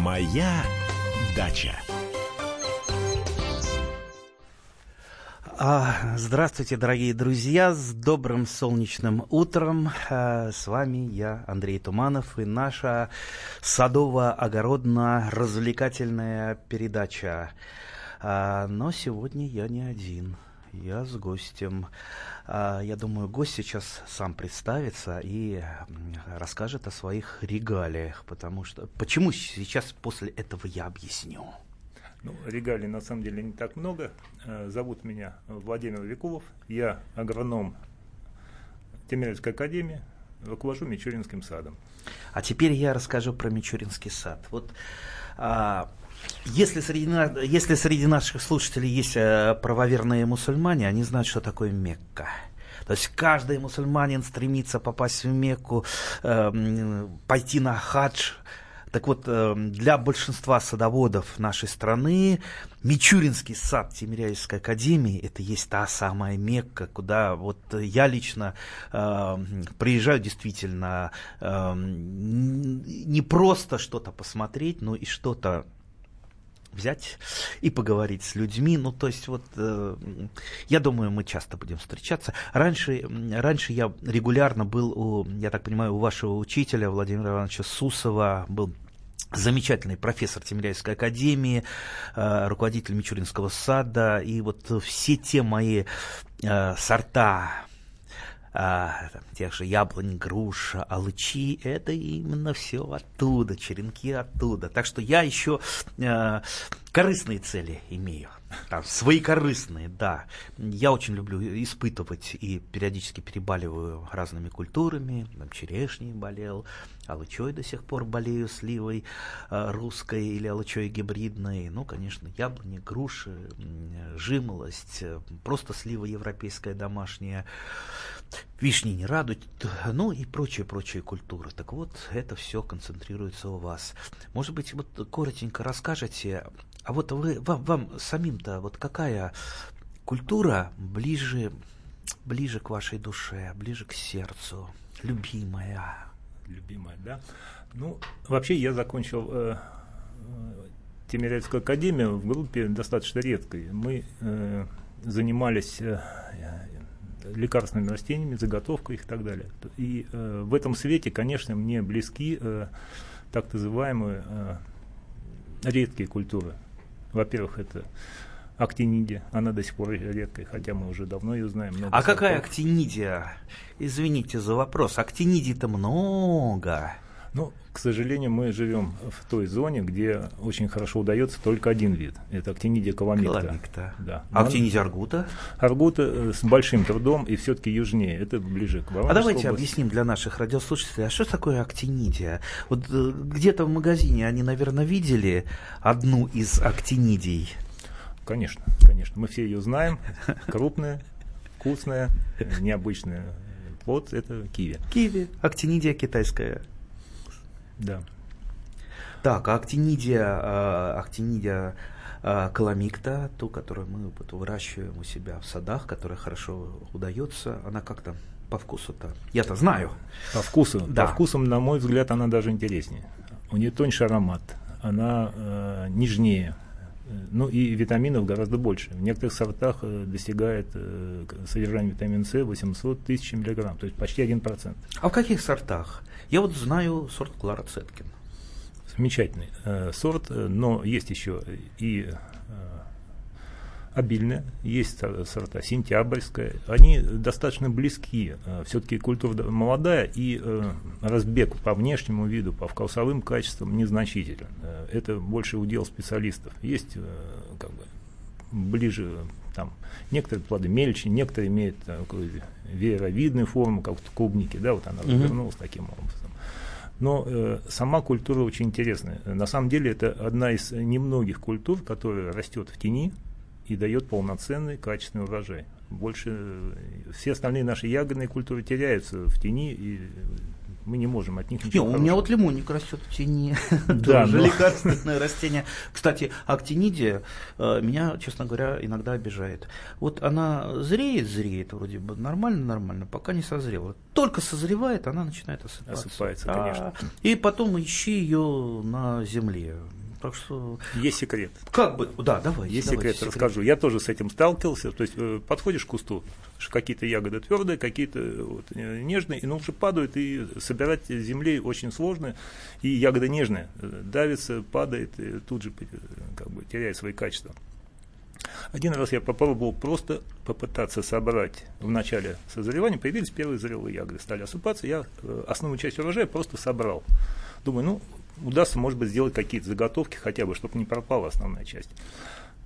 Моя дача. А, Здравствуйте, дорогие друзья, с добрым солнечным утром. А, С вами я, Андрей Туманов, и наша садово-огородно-развлекательная передача. А, Но сегодня я не один, я с гостем. А, Я думаю, гость сейчас сам представится и расскажет о своих регалиях, потому что... Почему сейчас после этого я объясню? Ну, регалий на самом деле не так много. Э, Зовут меня Владимир Викулов. Я агроном Тимирязевской академии, руковожу Мичуринским садом. А теперь я расскажу про Мичуринский сад. Вот а, если, среди, если среди наших слушателей есть э, правоверные мусульмане, они знают, что такое Мекка. То есть каждый мусульманин стремится попасть в Мекку, э, пойти на хадж. Так вот, э, для большинства садоводов нашей страны Мичуринский сад Тимирязевской академии это есть та самая Мекка, куда вот я лично э, приезжаю действительно э, не просто что-то посмотреть, но и что-то взять и поговорить с людьми. Ну, то есть вот, э, я думаю, мы часто будем встречаться. Раньше, раньше я регулярно был у, я так понимаю, у вашего учителя Владимира Ивановича Сусова, был замечательный профессор Тимирязевской академии, э, руководитель Мичуринского сада, и вот все те мои э, сорта а, там, тех же яблонь, груша, алычи, это именно все оттуда, черенки оттуда. Так что я еще э, корыстные цели имею. Там, свои корыстные, да. Я очень люблю испытывать и периодически перебаливаю разными культурами. Там, черешней болел, алычой до сих пор болею, сливой э, русской или алычой гибридной. Ну, конечно, яблони, груши, м, жимолость, э, просто слива европейская домашняя вишни не радуют, ну и прочие-прочие культуры. Так вот, это все концентрируется у вас. Может быть, вот коротенько расскажете, а вот вы, вам, вам самим-то вот какая культура ближе, ближе к вашей душе, ближе к сердцу, любимая? Любимая, да? Ну, вообще я закончил э, э, Тимирязевскую академию в группе достаточно редкой. Мы э, занимались э, лекарственными растениями, заготовкой их и так далее. И э, в этом свете, конечно, мне близки э, так называемые э, редкие культуры. Во-первых, это актинидия, она до сих пор редкая, хотя мы уже давно ее знаем. А какая сортов. актинидия? Извините за вопрос. Актинидий-то много. Ну, к сожалению, мы живем в той зоне, где очень хорошо удается только один вид. Это актинидия каламикта. Каламикта. Да. А актинидия аргута? Аргута э, с большим трудом и все-таки южнее. Это ближе к А Воронежской давайте области. объясним для наших радиослушателей, а что такое актинидия? Вот э, где-то в магазине они, наверное, видели одну из актинидий. Конечно, конечно. Мы все ее знаем. Крупная, вкусная, необычная. Плод – это киви. Киви, актинидия китайская. Да. Так, а актинидия, э, актинидия э, каламикта, ту, которую мы вот выращиваем у себя в садах, которая хорошо удается, она как-то по вкусу-то? Я-то знаю. По вкусу, Да. по вкусу, на мой взгляд, она даже интереснее. У нее тоньше аромат, она э, нежнее. Ну и витаминов гораздо больше. В некоторых сортах э, достигает э, содержание витамина С 800 тысяч миллиграмм, то есть почти 1%. А в каких сортах? Я вот знаю сорт Клара Цеткин. Замечательный э, сорт, э, но есть еще и э, обильная, есть сор- сорта сентябрьская. Они достаточно близки. Все-таки культура молодая и э, разбег по внешнему виду, по вкусовым качествам незначителен. Э, Это больше удел специалистов. Есть э, как бы ближе там некоторые плоды мельче, некоторые имеют такую вееровидную форму, как вот клубники, да, вот она развернулась таким образом. Но э, сама культура очень интересная. На самом деле это одна из немногих культур, которая растет в тени и дает полноценный качественный урожай. Больше э, все остальные наши ягодные культуры теряются в тени и мы не можем от них ничего Не, у меня вот лимонник растет в тени. Да, Тоже но- лекарственное растение. Кстати, актинидия э, меня, честно говоря, иногда обижает. Вот она зреет, зреет вроде бы нормально, нормально, пока не созрела. Только созревает, она начинает осыпаться. Осыпается, А, конечно. И потом ищи ее на земле. Так что, Есть секрет. как бы, да, давай. Есть секрет, расскажу. Я тоже с этим сталкивался. То есть э, подходишь к кусту, какие-то ягоды твердые, какие-то э, вот, э, нежные, и ну уже падают, и собирать с земли очень сложно. И ягода нежная, давится, падает, и тут же как бы теряет свои качества. Один раз я попробовал просто попытаться собрать в начале созревания, появились первые зрелые ягоды, стали осыпаться, я основную часть урожая просто собрал. Думаю, ну, удастся, может быть, сделать какие-то заготовки хотя бы, чтобы не пропала основная часть.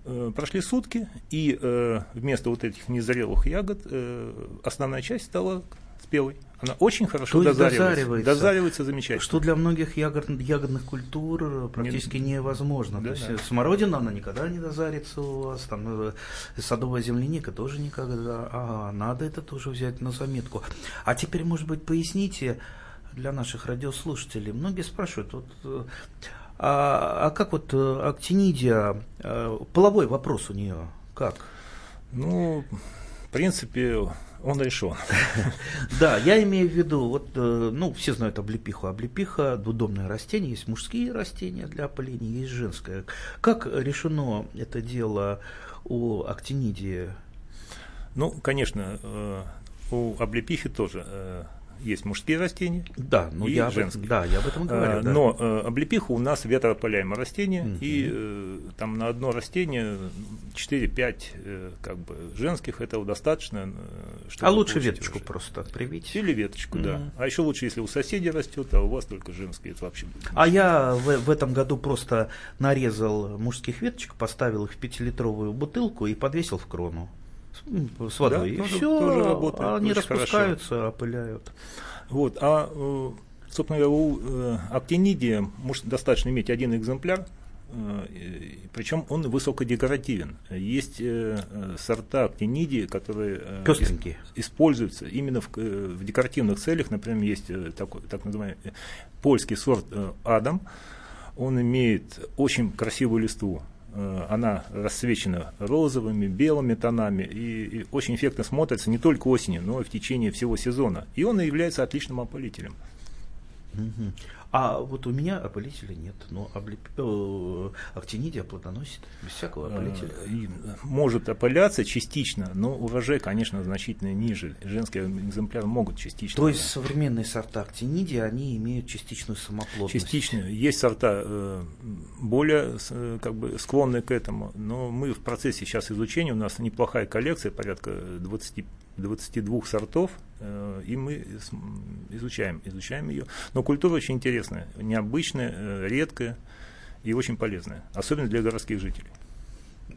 Э, Прошли сутки, и э, вместо вот этих незрелых ягод э, основная часть стала спелой. Она очень хорошо То дозаривается. дозаривается. Дозаривается замечательно. Что для многих ягод, ягодных культур практически невозможно. Да, То есть да. смородина, она никогда не дозарится у вас, там садовая земляника тоже никогда. А надо это тоже взять на заметку. А теперь, может быть, поясните для наших радиослушателей. Многие спрашивают, вот, э, а, а как вот э, актинидия, э, половой вопрос у нее, как? Ну, в принципе, он решен. Да, я имею в виду, вот, ну, все знают облепиху. Облепиха – двудомное растение, есть мужские растения для опыления, есть женское. Как решено это дело у актинидии? Ну, конечно, у облепихи тоже есть мужские растения. Да, ну И я, женские. да, я об этом говорю. Э, да. Но э, облепиха у нас ветроопыляемое растение, Мгм. и э, там на одно растение 4-5 э, как бы женских этого достаточно. э, чтобы а лучше веточку урожай. просто привить. Или веточку, да. Мгм. А еще лучше, если у соседей растет, а у вас только женские, это вообще будет. А я в, в этом году просто нарезал мужских веточек, поставил их в пятилитровую бутылку и подвесил в крону с, водой. Да, и тоже- все, тоже работает они очень хорошо. распускаются, опыляют. Вот, а, э, собственно говоря, у э, актинидия может достаточно иметь один экземпляр, э, причем он высокодекоративен. Есть сорта актинидии, которые Пестренькие. ис- используются именно в, в декоративных целях. Например, есть такой, так называемый польский сорт Адам. Он имеет очень красивую листву. Э, Она расцвечена розовыми, белыми тонами и, и очень эффектно смотрится не только осенью, но и в течение всего сезона. И он является отличным опылителем. А вот у меня опылителя нет, но облеп... э, актинидия плодоносит без всякого опылителя. Э, может опыляться частично, но урожай, конечно, значительно ниже. Женские экземпляры могут частично. То есть современные сорта актинидии, они имеют частичную самоплодность. Частично. Есть сорта э, более э, как бы склонные к этому, но мы в процессе сейчас изучения, у нас неплохая коллекция, порядка 20, 22 сортов, э, и мы изучаем, изучаем ее. Но культура очень интересная, необычная, э, редкая и очень полезная, особенно для городских жителей.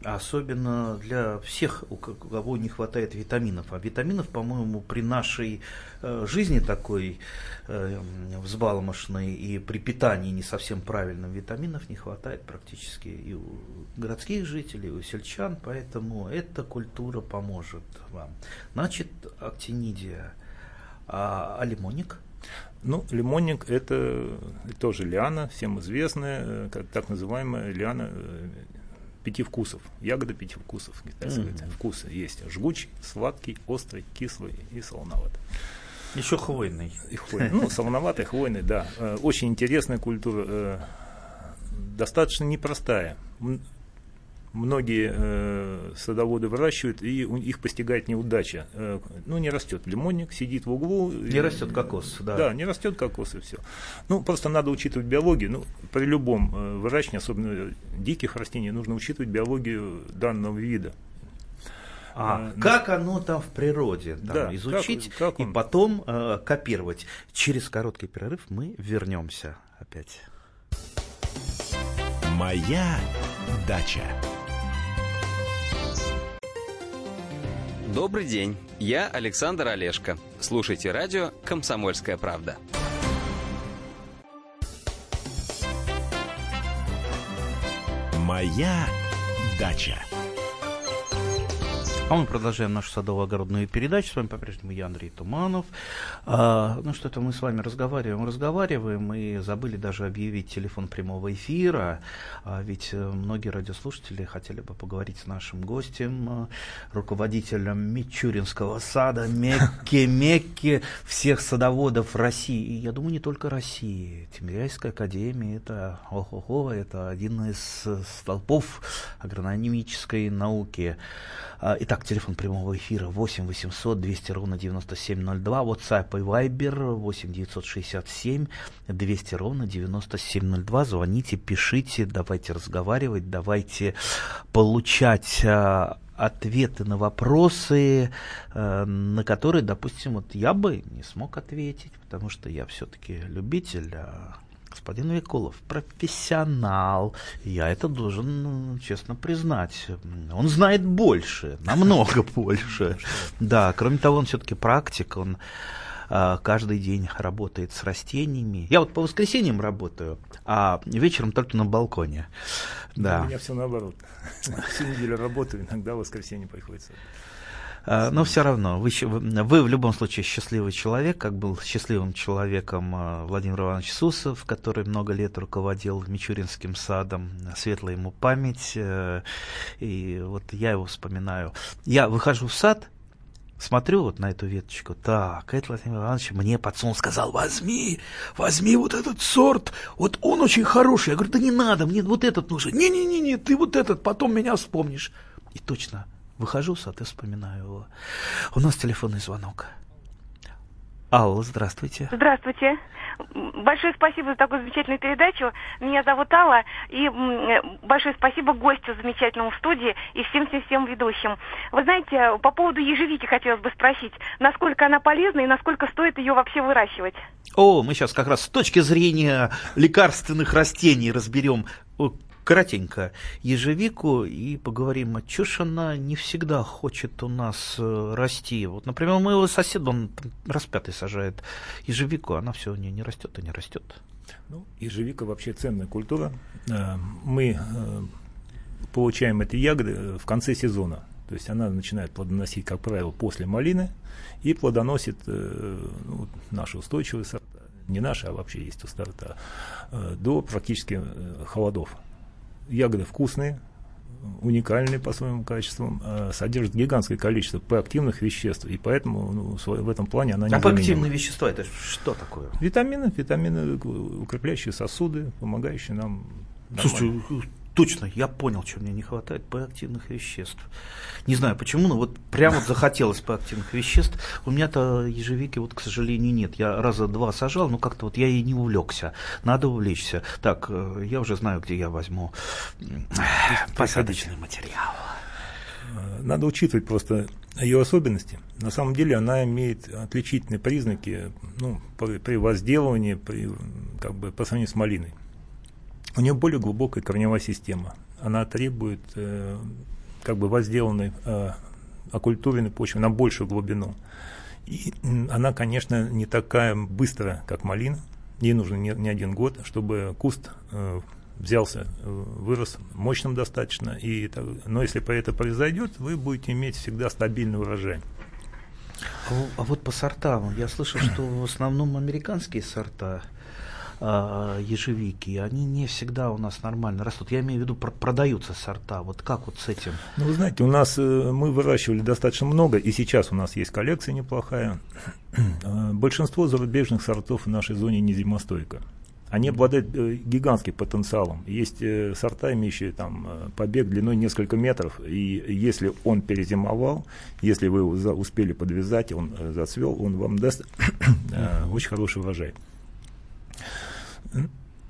Особенно для всех, у ко- у кого не хватает витаминов. А витаминов, по-моему, при нашей э, жизни такой э, взбалмошной и при питании не совсем правильном витаминов не хватает практически и у городских жителей, и у сельчан. Поэтому эта культура поможет вам. Значит, актинидия. А, а лимонник? Ну, лимонник это тоже лиана, всем известная, э, как так называемая лиана пяти вкусов. Ягода пяти вкусов. китайская Мгм. Вкусы есть жгучий, сладкий, острый, кислый и солоноватый. Еще хвойный. И хвойный. Ну, солоноватый, хвойный, да. Э, Очень интересная культура, э, достаточно непростая. Многие э, садоводы выращивают, и у- их постигает неудача. Э, ну, не растет лимонник, сидит в углу. Не и- растет кокос, да. Да, не растет кокос и все. Ну, просто надо учитывать биологию. Ну, при любом э, выращивании, особенно диких растений, нужно учитывать биологию данного вида. А, Э, как оно там в природе, там, Да, изучить как- как и потом э, копировать. Через короткий перерыв мы вернемся опять. Моя дача. Добрый день, я Александр Олешко. Слушайте радио «Комсомольская правда». Моя дача. А мы продолжаем нашу садово-огородную передачу. С вами по-прежнему я, Андрей Туманов. А, ну что-то мы с вами разговариваем, разговариваем, и забыли даже объявить телефон прямого эфира. А ведь э, многие радиослушатели хотели бы поговорить с нашим гостем, э, руководителем Мичуринского сада, Мекки, Мекки всех садоводов России. И я думаю, не только России. Тимиряйская академия это, ого-го, это один из столпов агрономической науки. А, итак, телефон прямого эфира 8 800 200 ровно 9702, WhatsApp и Viber 8 967 200 ровно 9702. Звоните, пишите, давайте разговаривать, давайте получать а, ответы на вопросы, а, на которые, допустим, вот я бы не смог ответить, потому что я все-таки любитель господин Викулов профессионал. Я это должен ну, честно признать. Он знает больше, намного больше. Да, кроме того, он все-таки практик, он а, каждый день работает с растениями. Я вот по воскресеньям работаю, а вечером только на балконе. Да. У меня все наоборот. Всю неделю работаю, иногда в воскресенье приходится. А, но все равно, вы, вы в любом случае счастливый человек, как был счастливым человеком а, Владимир Иванович Сусов, который много лет руководил Мичуринским садом, светлая ему память, э, и вот я его вспоминаю. Я выхожу в сад, смотрю вот на эту веточку, так, это Владимир Иванович мне подсунул, сказал, возьми, возьми вот этот сорт, вот он очень хороший. Я говорю, да не надо, мне вот этот нужен. Не-не-не, ты вот этот, потом меня вспомнишь. И точно, Выхожу сад и вспоминаю его. У нас телефонный звонок. Алла, здравствуйте. Здравствуйте. Большое спасибо за такую замечательную передачу. Меня зовут Алла, и большое спасибо гостю замечательному в студии и всем-всем-всем ведущим. Вы знаете, по поводу ежевики хотелось бы спросить, насколько она полезна и насколько стоит ее вообще выращивать? О, мы сейчас как раз с точки зрения лекарственных растений разберем, коротенько ежевику и поговорим, а что ж она не всегда хочет у нас э, расти. Вот, например, у моего соседа, он распятый сажает ежевику, она все у нее не растет и не растет. Ну, ежевика вообще ценная культура. Э, мы э, получаем эти ягоды в конце сезона. То есть она начинает плодоносить, как правило, после малины и плодоносит ну, наши устойчивые сорта, не наши, а вообще есть у старта, до практически холодов ягоды вкусные, уникальные по своим качествам, э, содержат гигантское количество проактивных веществ, и поэтому ну, в этом плане она не А проактивные вещества это что такое? Витамины, витамины, укрепляющие сосуды, помогающие нам. Слушайте, точно, я понял, что мне не хватает проактивных веществ. Не знаю почему, но вот прямо вот захотелось проактивных веществ. У меня-то ежевики, вот, к сожалению, нет. Я раза два сажал, но как-то вот я и не увлекся. Надо увлечься. Так, э, я уже знаю, где я возьму посадочный материал. Э, надо учитывать просто ее особенности. На самом деле она имеет отличительные признаки ну, при, при возделывании, при, как бы, по сравнению с малиной. У нее более глубокая корневая система. Она требует э, как бы возделанной э, оккультуренной почвы на большую глубину. И она, конечно, не такая быстрая, как малина. Ей нужно не, не один год, чтобы куст э, взялся, э, вырос мощным достаточно. И, но если это произойдет, вы будете иметь всегда стабильный урожай. А, а вот по сортам, я слышал, что в основном американские сорта э, ежевики, они не всегда у нас нормально растут. Я имею в виду, пр продаются сорта. Вот как вот с этим? Ну, вы знаете, у нас э, мы выращивали достаточно много, и сейчас у нас есть коллекция неплохая. Э, большинство зарубежных сортов в нашей зоне не зимостойко. Они обладают э, гигантским потенциалом. Есть э, сорта, имеющие там э, побег длиной несколько метров, и если он перезимовал, если вы за, успели подвязать, он э, зацвел, он вам даст э, очень хороший урожай.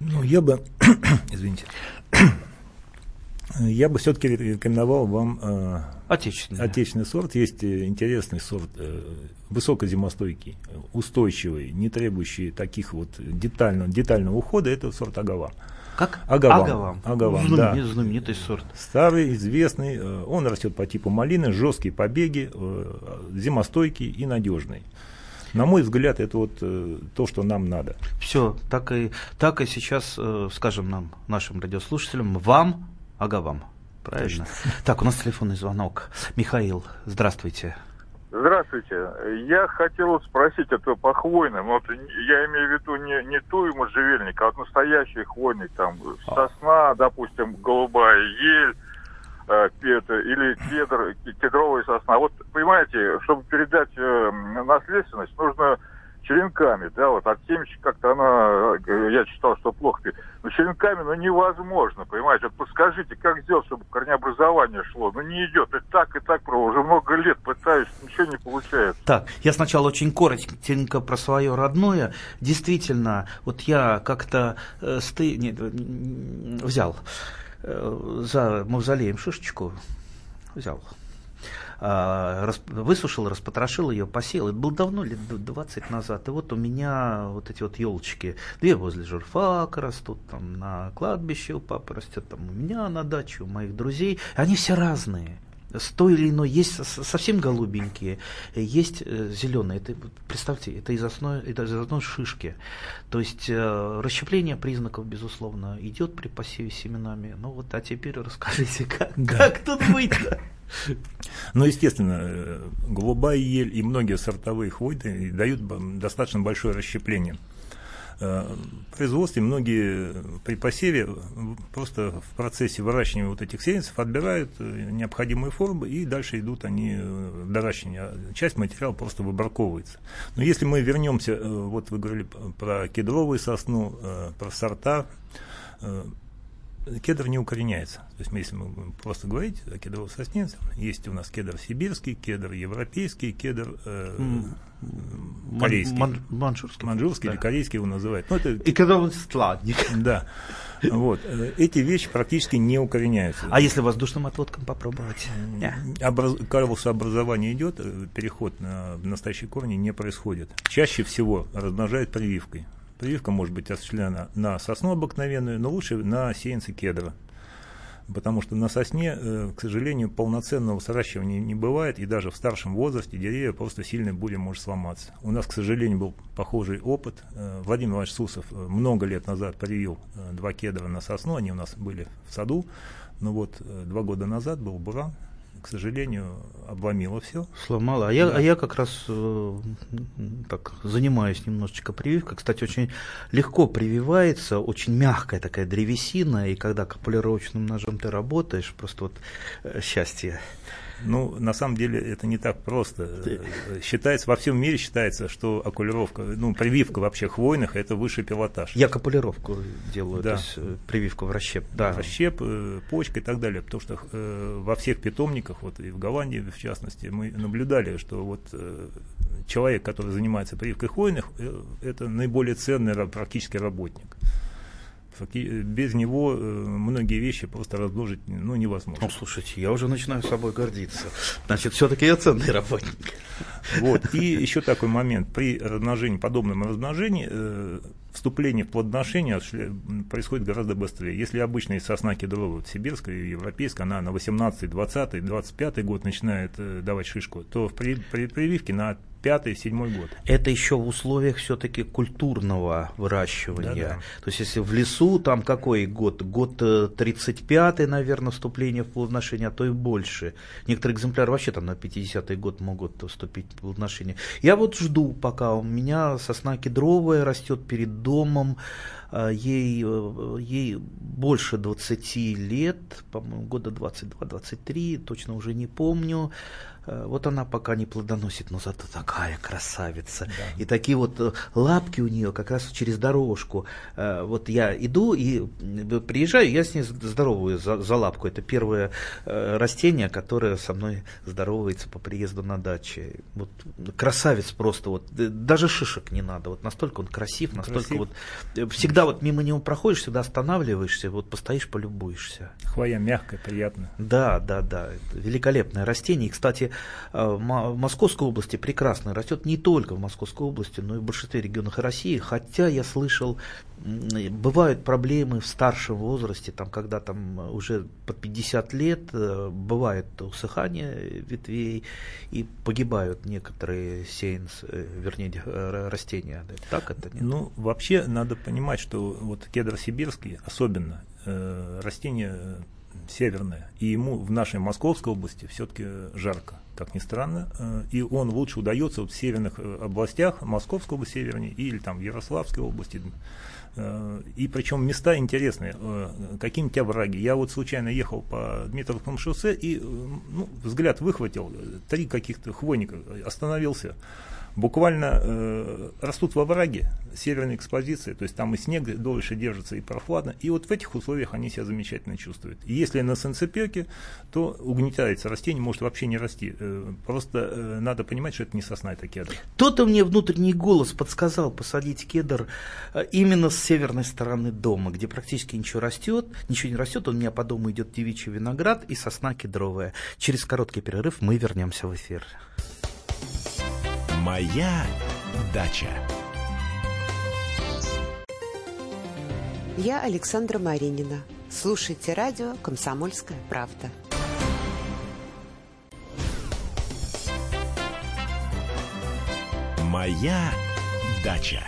Ну, я бы, извините, я бы все-таки рекомендовал вам э, отечественный. отечественный сорт. Есть э, интересный сорт, э, высокозимостойкий, устойчивый, не требующий таких вот детального, детального ухода. Это сорт Агавам. Как? Агавам. Агавам, Агавам Знаменит, да. Знаменитый сорт. Старый, известный. Э, он растет по типу малины, жесткие побеги, э, зимостойкий и надежный. На мой взгляд, это вот э, то, что нам надо. Все, так и, так и сейчас э, скажем нам, нашим радиослушателям, вам, ага вам. правильно? Так, у нас телефонный звонок. Михаил, здравствуйте. Здравствуйте. Я хотел спросить это по хвойным. Вот я имею в виду не, не ту можжевельник, а вот настоящий хвойник. Там А. сосна, допустим, голубая ель, это, или кедр, ке- кедровая сосна. Вот, понимаете, чтобы передать э, наследственность, нужно черенками, да, вот от семечек как-то она, э, я читал, что плохо, но черенками, ну, невозможно, понимаете, вот подскажите, как сделать, чтобы корнеобразование шло, ну, не идет, и так, и так, уже много лет пытаюсь, ничего не получается. Так, я сначала очень коротенько про свое родное. Действительно, вот я как-то э, сты... нет, взял за мавзолеем шишечку, взял, а, высушил, распотрошил ее, посеял. Это было давно, лет д- 20 назад. И вот у меня вот эти вот елочки, две возле журфака растут, там на кладбище у папы растет, там у меня на даче, у моих друзей. Они все разные с той или иной, есть совсем голубенькие, э, есть зеленые. Это, представьте, это из, одной, это из одной шишки. То есть э, расщепление признаков, безусловно, идет при посеве семенами. Ну вот, а теперь расскажите, как, как тут быть-то? Ну, естественно, э, голубая ель и многие сортовые хвойные дают достаточно большое расщепление. Э, производстве многие при посеве просто в процессе выращивания вот этих сеянцев отбирают э, необходимые формы и дальше идут они э, в доращивание. А Часть материала просто выбраковывается. Но если мы вернемся, вот вы говорили про кедровую сосну, про сорта, кедр не укореняется. То есть, если мы будем просто говорить о кедровой сосне, есть у нас кедр сибирский, кедр европейский, кедр э, корейский. Ман- манчжурский. манжурский Да. или корейский его называют. Ну, это, И когда он сладник. да. Вот. Э, Эти вещи практически не укореняются. А если воздушным отводком попробовать? Образ... Карлусообразование идет, э, переход на настоящие корни не происходит. Чаще всего размножают прививкой. Прививка может быть осуществлена на сосну обыкновенную, но лучше на сеянцы кедра. Потому что на сосне, э, к сожалению, полноценного сращивания не бывает, и даже в старшем возрасте деревья просто сильной бурей может сломаться. У нас, к сожалению, был похожий опыт. Э, Владимир Иванович Сусов э, много лет назад привил два кедра на сосну, они у нас были в саду. Но вот два года назад был буран, к сожалению, обломило все. Сломала. А я, Да. а я как раз э, так занимаюсь немножечко прививкой. Кстати, очень легко прививается, очень мягкая такая древесина, и когда полировочным ножом ты работаешь, просто вот э, счастье. Ну, на самом деле это не так просто. Считается, во всем мире считается, что окулировка, ну, прививка вообще хвойных это высший пилотаж. Я капулировку делаю, Да. то есть э, прививку в расщеп. Да. Расщеп, э, почка и так далее. Потому что э, во всех питомниках, вот и в Голландии в частности, мы наблюдали, что вот человек, который занимается прививкой хвойных, это наиболее ценный ра- практически работник. Без него э, многие вещи просто размножить ну, невозможно. Ну, слушайте, я уже начинаю собой гордиться. Значит, все-таки я ценный работник. Вот. И еще такой момент. При размножении, подобном размножении, э, вступление в плодоношение происходит гораздо быстрее. Если обычная сосна кедровая, вот сибирская и европейская, она на 18, 20, 25 год начинает э, давать шишку, то в при, при прививке на 5-7 год. Это еще в условиях все-таки культурного выращивания. Да-да. То есть, если в лесу, там какой год? Год э, 35-й, наверное, вступление в плодоношение, а то и больше. Некоторые экземпляры вообще там на 50-й год могут вступить в плодоношение. Я вот жду, пока у меня сосна кедровая растет перед домом, а, ей, э, ей больше 20 лет, по-моему, года 22-23, точно уже не помню. Э, Вот она пока не плодоносит, но зато такая красавица. И такие вот э, лапки у нее как раз через дорожку. Э, Вот я иду и приезжаю, я с ней здоровую за, за лапку. Это первое растение, которое со мной здоровается по приезду на даче. Вот красавец просто. Вот даже шишек не надо. Вот настолько он красив, настолько Красив. вот всегда вот мимо него проходишь, всегда останавливаешься, вот постоишь, полюбуешься. Хвоя мягкая, приятная. Да, да, да. Это великолепное растение. И, кстати, Мо- в Московской области прекрасно растет не только в Московской области, но и в большинстве регионах России. Хотя я слышал, бывают проблемы в старшем возрасте, там, когда там уже под 50 лет э, бывает усыхание ветвей и погибают некоторые сеянс, э, вернее, э, растения. Так это нет? Ну, вообще надо понимать, что вот кедр сибирский особенно э, растение северное, и ему в нашей Московской области все-таки жарко, как ни странно, э, и он лучше удается вот в северных э, областях, Московской области севернее, или там Ярославской области, э, и причем места интересные, какие-нибудь овраги. Я вот случайно ехал по Дмитровскому шоссе и ну, взгляд выхватил, три каких-то хвойника, остановился буквально э, растут во враге северной экспозиции, то есть там и снег дольше держится, и прохладно, и вот в этих условиях они себя замечательно чувствуют. И если на санцепеке, то угнетается растение, может вообще не расти. Э, просто э, надо понимать, что это не сосна, это кедр. То-то мне внутренний голос подсказал посадить кедр э, именно с северной стороны дома, где практически ничего растет, ничего не растет, у меня по дому идет девичий виноград и сосна кедровая. Через короткий перерыв мы вернемся в эфир. Моя дача. Я Александра Маринина. Слушайте радио «Комсомольская правда». Моя дача.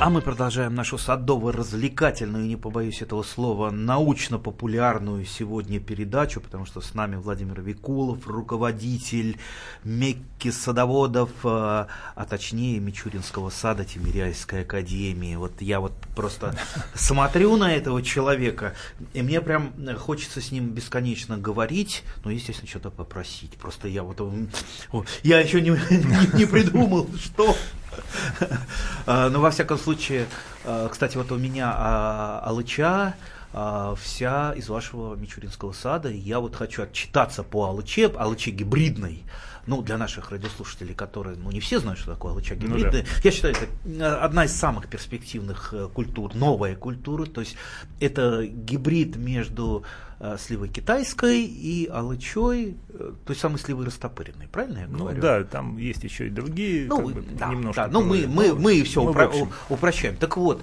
А мы продолжаем нашу садово-развлекательную, не побоюсь этого слова, научно-популярную сегодня передачу, потому что с нами Владимир Викулов, руководитель Мекки садоводов, а, а точнее Мичуринского сада Тимиряйской академии. Вот я вот просто смотрю на этого человека, и мне прям хочется с ним бесконечно говорить, но, естественно, что-то попросить. Просто я вот... Я еще не, не, не придумал, что... А, Но, ну, во всяком случае, а, кстати, вот у меня а, алыча вся из вашего Мичуринского сада. Я вот хочу отчитаться по алыче, алыче гибридной. Ну, для наших радиослушателей, которые, ну, не все знают, что такое алыча гибридная. Ну, да. Я считаю, это одна из самых перспективных э, культур, новая культура. То есть это гибрид между э, сливой китайской и алычой, э, той самой сливой растопыренной, правильно я ну говорю? Ну да, там есть еще и другие, ну, как бы, да, немножко. Да, ну мы, мы, мы все мы упро- упрощаем. Так вот,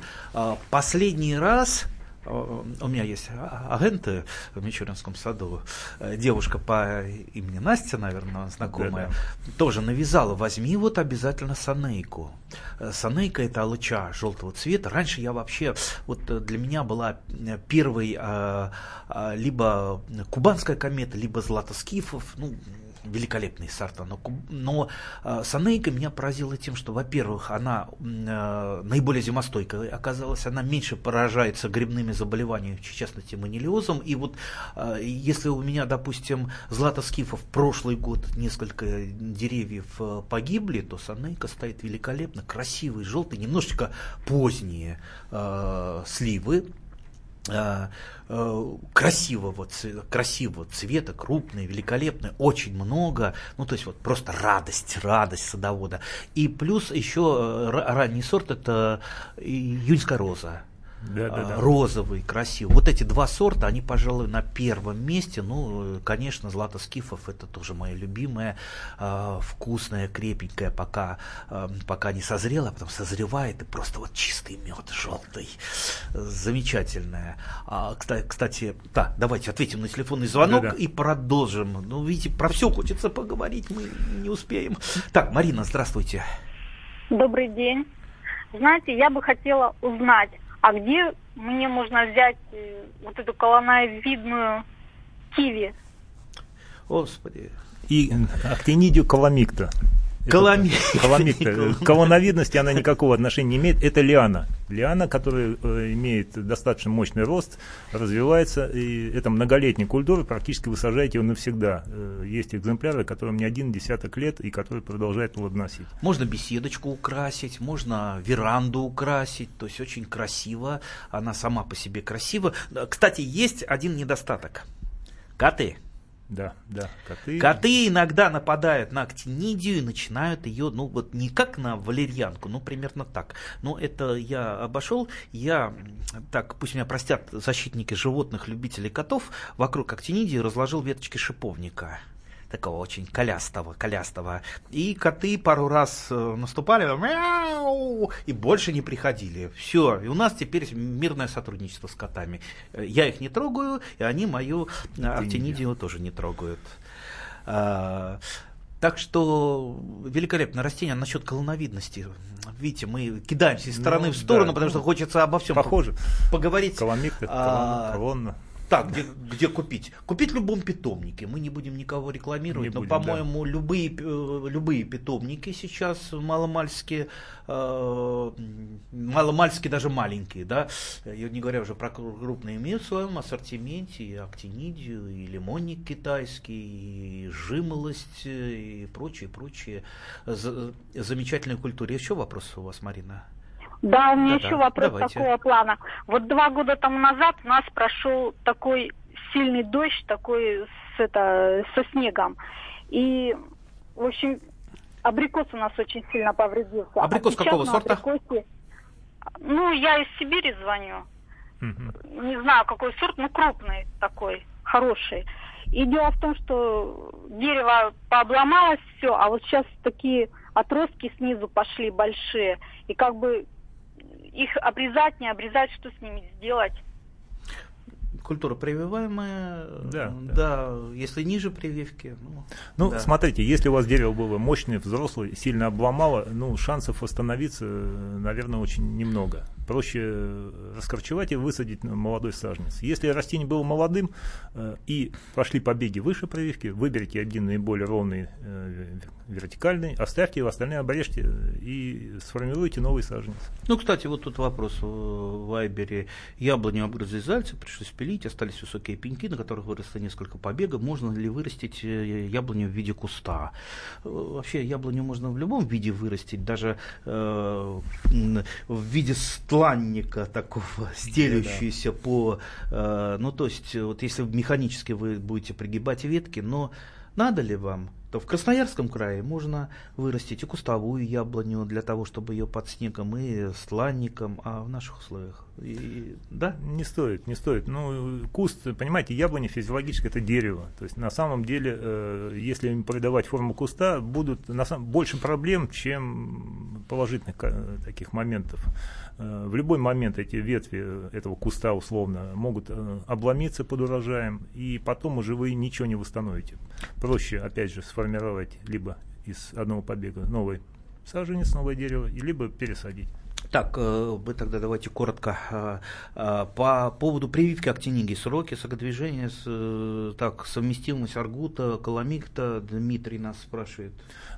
последний раз у меня есть а, агенты в Мичуринском саду, э, девушка по имени Настя, наверное, знакомая, да, да. тоже навязала, возьми вот обязательно санейку. Э, санейка это алыча желтого цвета. Раньше я вообще, вот э, для меня была первой либо кубанская комета, либо златоскифов, ну, великолепные сорта. Но, но э, Санейка меня поразила тем, что, во-первых, она э, наиболее зимостойкая оказалась, она меньше поражается грибными заболеваниями, в частности манилиозом. И вот э, если у меня, допустим, златоскифов прошлый год несколько деревьев э, погибли, то Санейка стоит великолепно, красивый, желтый, немножечко поздние э, сливы, красивого, красивого цвета, крупные, великолепные, очень много, ну то есть вот просто радость, радость садовода. И плюс еще э, ранний сорт это июньская роза да, да, да. розовый, красивый. Вот эти два сорта, они, пожалуй, на первом месте. Ну, конечно, Злата Скифов это тоже моя любимая, э, вкусная, крепенькая, пока, э, пока не созрела, а потом созревает и просто вот чистый мед, желтый, замечательная. А, кстати, кстати, да, давайте ответим на телефонный звонок да, да. и продолжим. Ну, видите, про все хочется поговорить, мы не успеем. Так, Марина, здравствуйте. Добрый день. Знаете, я бы хотела узнать, а где мне можно взять э, вот эту колоновидную киви? Господи. И актинидию каламикта. Коломикта. Коломикта. К колоновидности она никакого отношения не имеет. Это лиана. Лиана, которая э, имеет достаточно мощный рост, развивается. И это многолетняя культура. Практически вы сажаете ее навсегда. Э, есть экземпляры, которым не один десяток лет и которые продолжают плодоносить. Можно беседочку украсить, можно веранду украсить. То есть очень красиво. Она сама по себе красива. Кстати, есть один недостаток. Коты. Да, да, коты. Коты иногда нападают на актинидию и начинают ее, ну вот не как на валерьянку, ну примерно так. Но это я обошел, я, так, пусть меня простят защитники животных, любителей котов, вокруг актинидии разложил веточки шиповника такого очень колястого, колястого. И коты пару раз э, наступали, мяу, и больше не приходили. Все, и у нас теперь мирное сотрудничество с котами. Э, я их не трогаю, и они мою э, актинидию тоже не трогают. А, так что великолепное растение насчет колоновидности. Видите, мы кидаемся из стороны ну, в сторону, да, потому ну, что хочется обо всем похоже. поговорить. Коломик, а, колонна. Так, где, где купить? Купить в любом питомнике. Мы не будем никого рекламировать, Не но, по-моему, любые, э, любые питомники сейчас маломальские, э, маломальские даже маленькие, да, я не говоря уже про крупные, имеют в своем ассортименте и актинидию, и лимонник китайский, и жимолость, э, и прочие, прочие за- замечательные культуры. Еще вопрос у вас, Марина? Да, у меня Да-да, еще вопрос давайте. такого плана. Вот два года тому назад у нас прошел такой сильный дождь, такой с, это, со снегом. И, в общем, абрикос у нас очень сильно повредился. А Абрикос сейчас какого сорта? абрикосе- Ну, я из Сибири звоню. Мгм. Не знаю, какой сорт, ну, крупный такой, хороший. И дело в том, что дерево пообломалось все, а вот сейчас такие отростки снизу пошли большие. И как бы их обрезать, не обрезать, что с ними сделать? Культура прививаемая, Да, э, да. да, если ниже прививки. Ну, Ну, да. смотрите, если у вас дерево было мощное, взрослое, сильно обломало, ну, шансов восстановиться, э, наверное, очень немного. Проще э, раскорчевать и высадить молодой саженец. Если растение было молодым э, и пошли побеги выше прививки, выберите один наиболее ровный э, вертикальный, оставьте его, остальные обрежьте и сформируйте новый саженец. Ну, кстати, вот тут вопрос в Вайбере. Яблоню обгрызли зайцы, пришлось пилить, остались высокие пеньки, на которых выросло несколько побегов. Можно ли вырастить яблоню в виде куста? Вообще, яблоню можно в любом виде вырастить, даже э, в виде стланника такого, стелющуюся по... э, ну, то есть, э, вот если механически вы будете пригибать ветки, но надо ли вам? То в Красноярском крае можно вырастить и кустовую яблоню для того, чтобы ее под снегом и стланником, а в наших условиях, и, да? Не стоит, не стоит. Ну, куст, понимаете, яблоня физиологически это дерево. То есть на самом деле, э, если им придавать форму куста, будут на самом, больше проблем, чем положительных ка- таких моментов. Э, в любой момент эти ветви э, этого куста условно могут э, обломиться под урожаем, и потом уже вы ничего не восстановите. Проще, опять же, сформировать либо из одного побега новый саженец, новое дерево, либо пересадить. Так, э, вы тогда давайте коротко э, э, по поводу прививки актинидии, сроки сокодвижения, э, так, совместимость аргута, каламикта, Дмитрий нас спрашивает.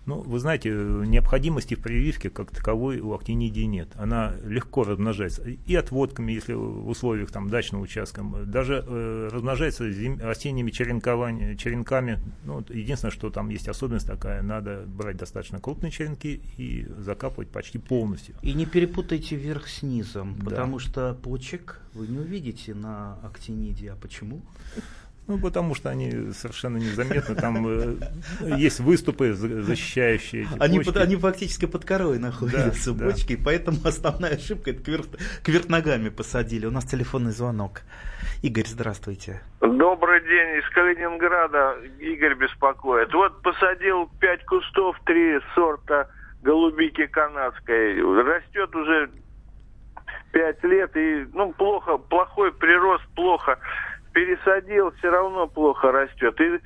Ну, вы знаете, э, необходимости в прививке как таковой у актинидии нет. Она легко размножается. И отводками, если в условиях там, дачного участка, даже э, размножается зим- осенними черенками. Ну, единственное, что там есть особенность такая, надо брать достаточно крупные черенки и закапывать почти полностью. И не перепутайте верх с низом, Да. потому что почек вы не увидите на актиниде. А почему? Ну, потому что они совершенно незаметны. Там э, есть выступы, за- защищающие эти Они, почки. под- они фактически под корой находятся, да. почки, и поэтому основная ошибка это кверх, кверх ногами посадили. У нас телефонный звонок. Игорь, здравствуйте. Добрый день, из Калининграда Игорь беспокоит. Вот посадил пять кустов, три сорта голубики канадской. Растет уже пять лет и, ну, плохо, плохой прирост, плохо. Пересадил, все равно плохо растет. И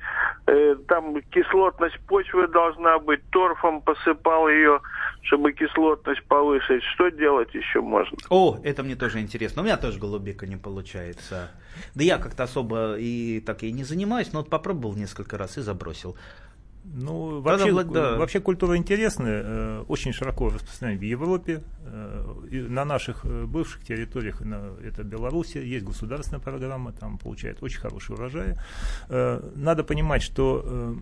э, там кислотность почвы должна быть. Торфом посыпал ее, чтобы кислотность повысить. Что делать еще можно? О, это мне тоже интересно. У меня тоже голубика не получается. Да я как-то особо и так и не занимаюсь, но вот попробовал несколько раз и забросил. Ну, вообще, Влад- да. вообще культура интересная, э, очень широко распространена в Европе, э, на наших э, бывших территориях, это Белоруссия, есть государственная программа, там получают очень хорошие урожаи. Надо понимать, что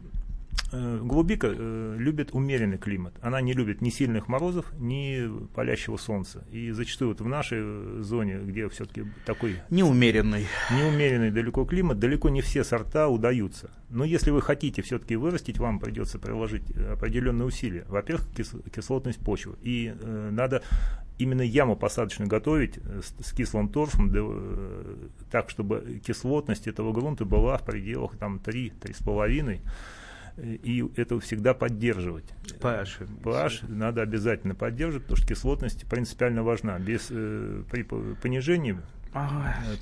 голубика э, любит умеренный климат. Она не любит ни сильных морозов, ни палящего солнца. И зачастую вот в нашей э, зоне, где все-таки такой Неумеренный. неумеренный далеко климат, далеко не все сорта удаются. Но если вы хотите все-таки вырастить, вам придется приложить э, определенные усилия. Во-первых, кис- кислотность почвы. И э, надо именно яму посадочную готовить э, с, с кислым торфом, да, э, так, чтобы кислотность этого грунта была в пределах там 3-3,5. И это всегда поддерживать. pH. pH надо обязательно поддерживать, потому что кислотность принципиально важна. Без, э, при по-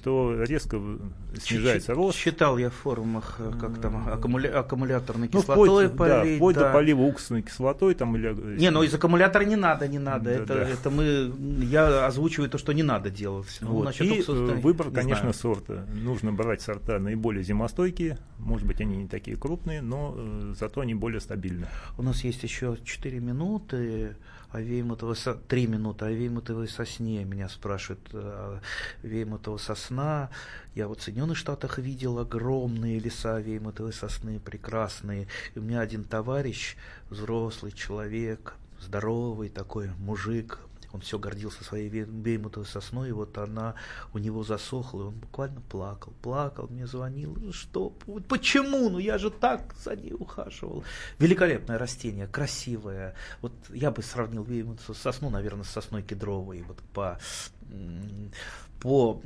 то резко снижается рост. Считал я в форумах, э, как там аккумуля... аккумуляторной ну, кислотой вплоть, полить. Да, вплоть да. до полива уксусной кислотой. Там, или... Не, ну из аккумулятора не надо, не надо. Да, это, да. это мы, я озвучиваю то, что не надо делать. Ну, Вот. насчет И э, выбор, не конечно, знаю. сорта. Нужно брать сорта наиболее зимостойкие. Может быть, они не такие крупные, но э, зато они более стабильны. У нас есть еще 4 минуты. О Веймутовой со... 3 минуты о Веймутовой сосне. Меня спрашивают э, о Веймутова сосна. Я вот в Соединенных Штатах видел огромные леса Веймутовой сосны, прекрасные. И у меня один товарищ, взрослый человек, здоровый такой мужик, он все гордился своей ве- веймутовой сосной, и вот она у него засохла, и он буквально плакал, плакал, мне звонил, «Ну что, почему, ну я же так за ней ухаживал. Великолепное растение, красивое, вот я бы сравнил веймутовую сосну, наверное, с сосной кедровой, вот по, по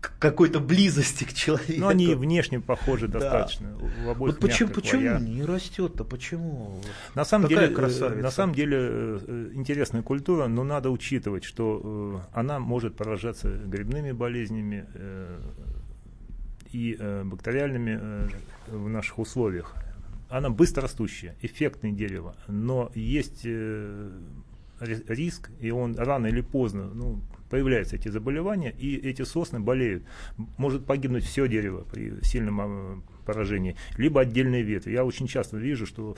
какой-то близости к человеку. Но они внешне похожи Да. достаточно. У обоих Вот почему, почему не растет-то, почему? На самом, Какая деле, э, красавица. на самом деле э, интересная культура, но надо учитывать, что э, она может поражаться грибными болезнями и бактериальными в наших условиях. Она быстрорастущая, эффектное дерево, но есть ри- риск, и он рано или поздно ну, появляются эти заболевания, и эти сосны болеют. Может погибнуть все дерево при сильном э, поражении, либо отдельные ветви. Я очень часто вижу, что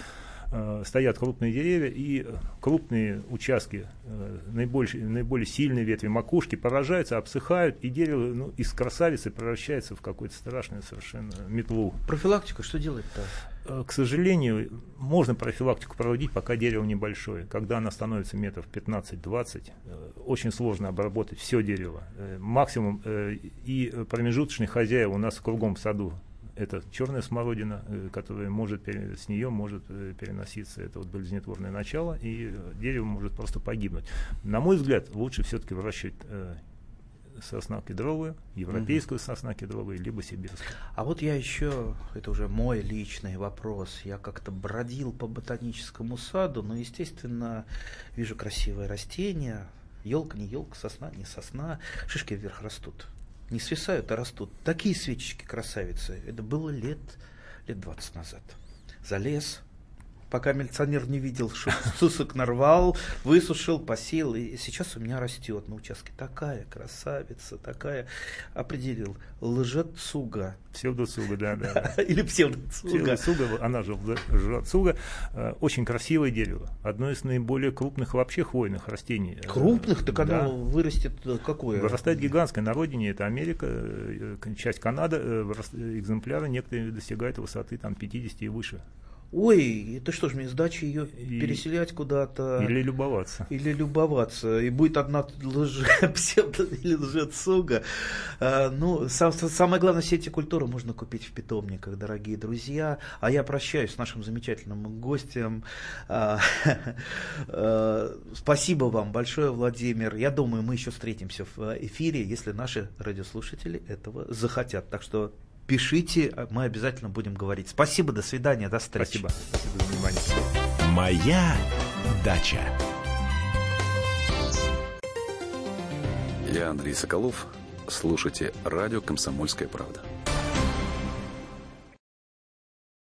э, стоят крупные деревья и крупные участки, э, наиболее, наиболее сильные ветви макушки поражаются, обсыхают, и дерево ну, из красавицы превращается в какую-то страшную совершенно метлу. Профилактика, что делать-то? Э, К сожалению, можно профилактику проводить, пока дерево небольшое. Когда оно становится метров 15-20, э, очень сложно обработать все дерево. Э, Максимум и промежуточные хозяева у нас кругом в саду. Это черная смородина, которая может с нее может переноситься это вот болезнетворное начало, и дерево может просто погибнуть. На мой взгляд, лучше все-таки выращивать сосна кедровую, европейскую сосна кедровую, либо сибирскую. А вот я еще, это уже мой личный вопрос, я как-то бродил по ботаническому саду, но, естественно, вижу красивые растения, елка, не елка, сосна, не сосна, шишки вверх растут, не свисают, а растут. Такие свечечки красавицы, это было лет, лет 20 назад. Залез, пока милиционер не видел, что сусок нарвал, высушил, посеял, и сейчас у меня растет на участке такая красавица, такая, определил, лжецуга. Псевдоцуга, да, да. да. Или псевдоцуга. Псевдоцуга, она же лжецуга, э, очень красивое дерево. Одно из наиболее крупных вообще хвойных растений. Э, Крупных? Так да. оно вырастет э, какое? Вырастает гигантское. На родине это Америка, часть Канады, экземпляры некоторые достигают высоты там 50 и выше. Ой, это что ж, мне с дачи ее И- переселять куда-то? Или любоваться. Или любоваться. И будет одна лже, псевдо или лжецуга. А, ну, сам- самое главное, все эти культуры можно купить в питомниках, дорогие друзья. А я прощаюсь с нашим замечательным гостем. А, а, Спасибо вам большое, Владимир. Я думаю, мы еще встретимся в эфире, если наши радиослушатели этого захотят. Так что пишите, а мы обязательно будем говорить. Спасибо, до свидания, до встречи. Спасибо. Спасибо за внимание. Моя дача. Я Андрей Соколов. Слушайте радио «Комсомольская правда».